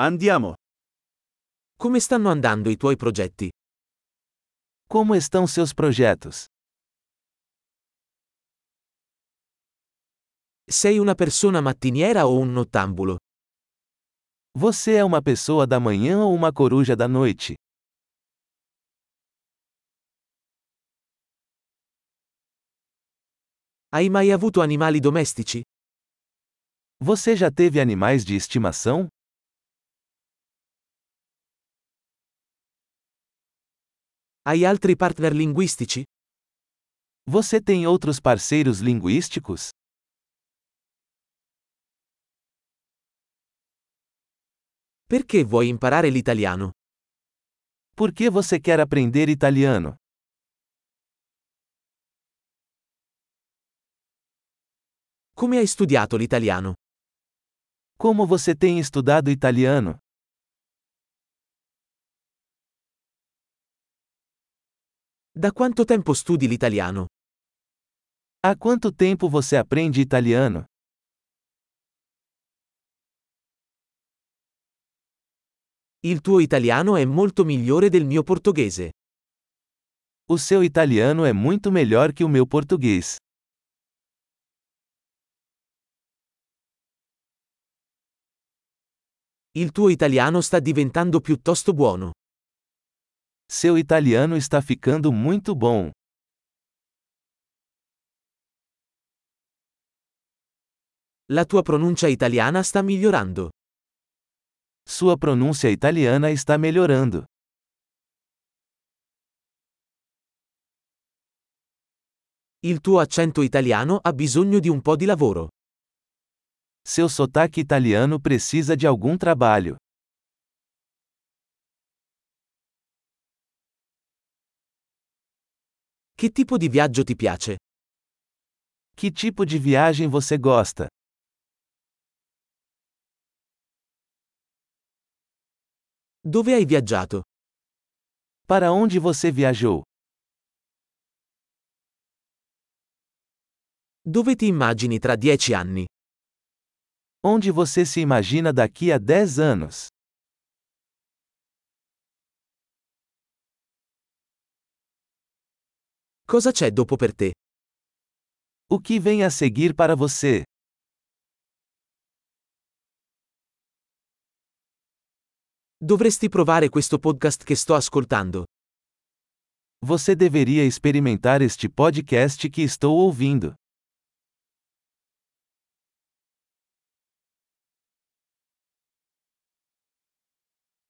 Andiamo. Come stanno andando i tuoi progetti? Como estão seus projetos? Sei una persona mattiniera o un nottambulo? Você é uma pessoa da manhã ou uma coruja da noite? Hai mai avuto animali domestici? Você já teve animais de estimação? Hai altri partner linguistici? Você tem outros parceiros linguísticos? Perché vuoi imparare l'italiano? Por que você quer aprender italiano? Come hai studiato l'italiano? Como você tem estudado italiano? Da quanto tempo studi l'italiano? Há quanto tempo você aprende italiano? Il tuo italiano è molto migliore del mio portoghese. O seu italiano é muito melhor que o meu português. Il tuo italiano sta diventando piuttosto buono. Seu italiano está ficando muito bom. La tua pronuncia italiana sta migliorando. Sua pronúncia italiana está melhorando. Il tuo accento italiano ha bisogno di un po' di lavoro. Seu sotaque italiano precisa de algum trabalho. Che tipo di viaggio ti piace? Que tipo de viagem você gosta? Dove hai viaggiato? Para onde você viajou? Dove ti immagini tra dieci anni? Onde você se imagina daqui a 10 anos? Cosa c'è dopo per te? O que vem a seguir para você? Dovresti provare questo podcast che sto ascoltando. Você deveria experimentar este podcast que estou ouvindo.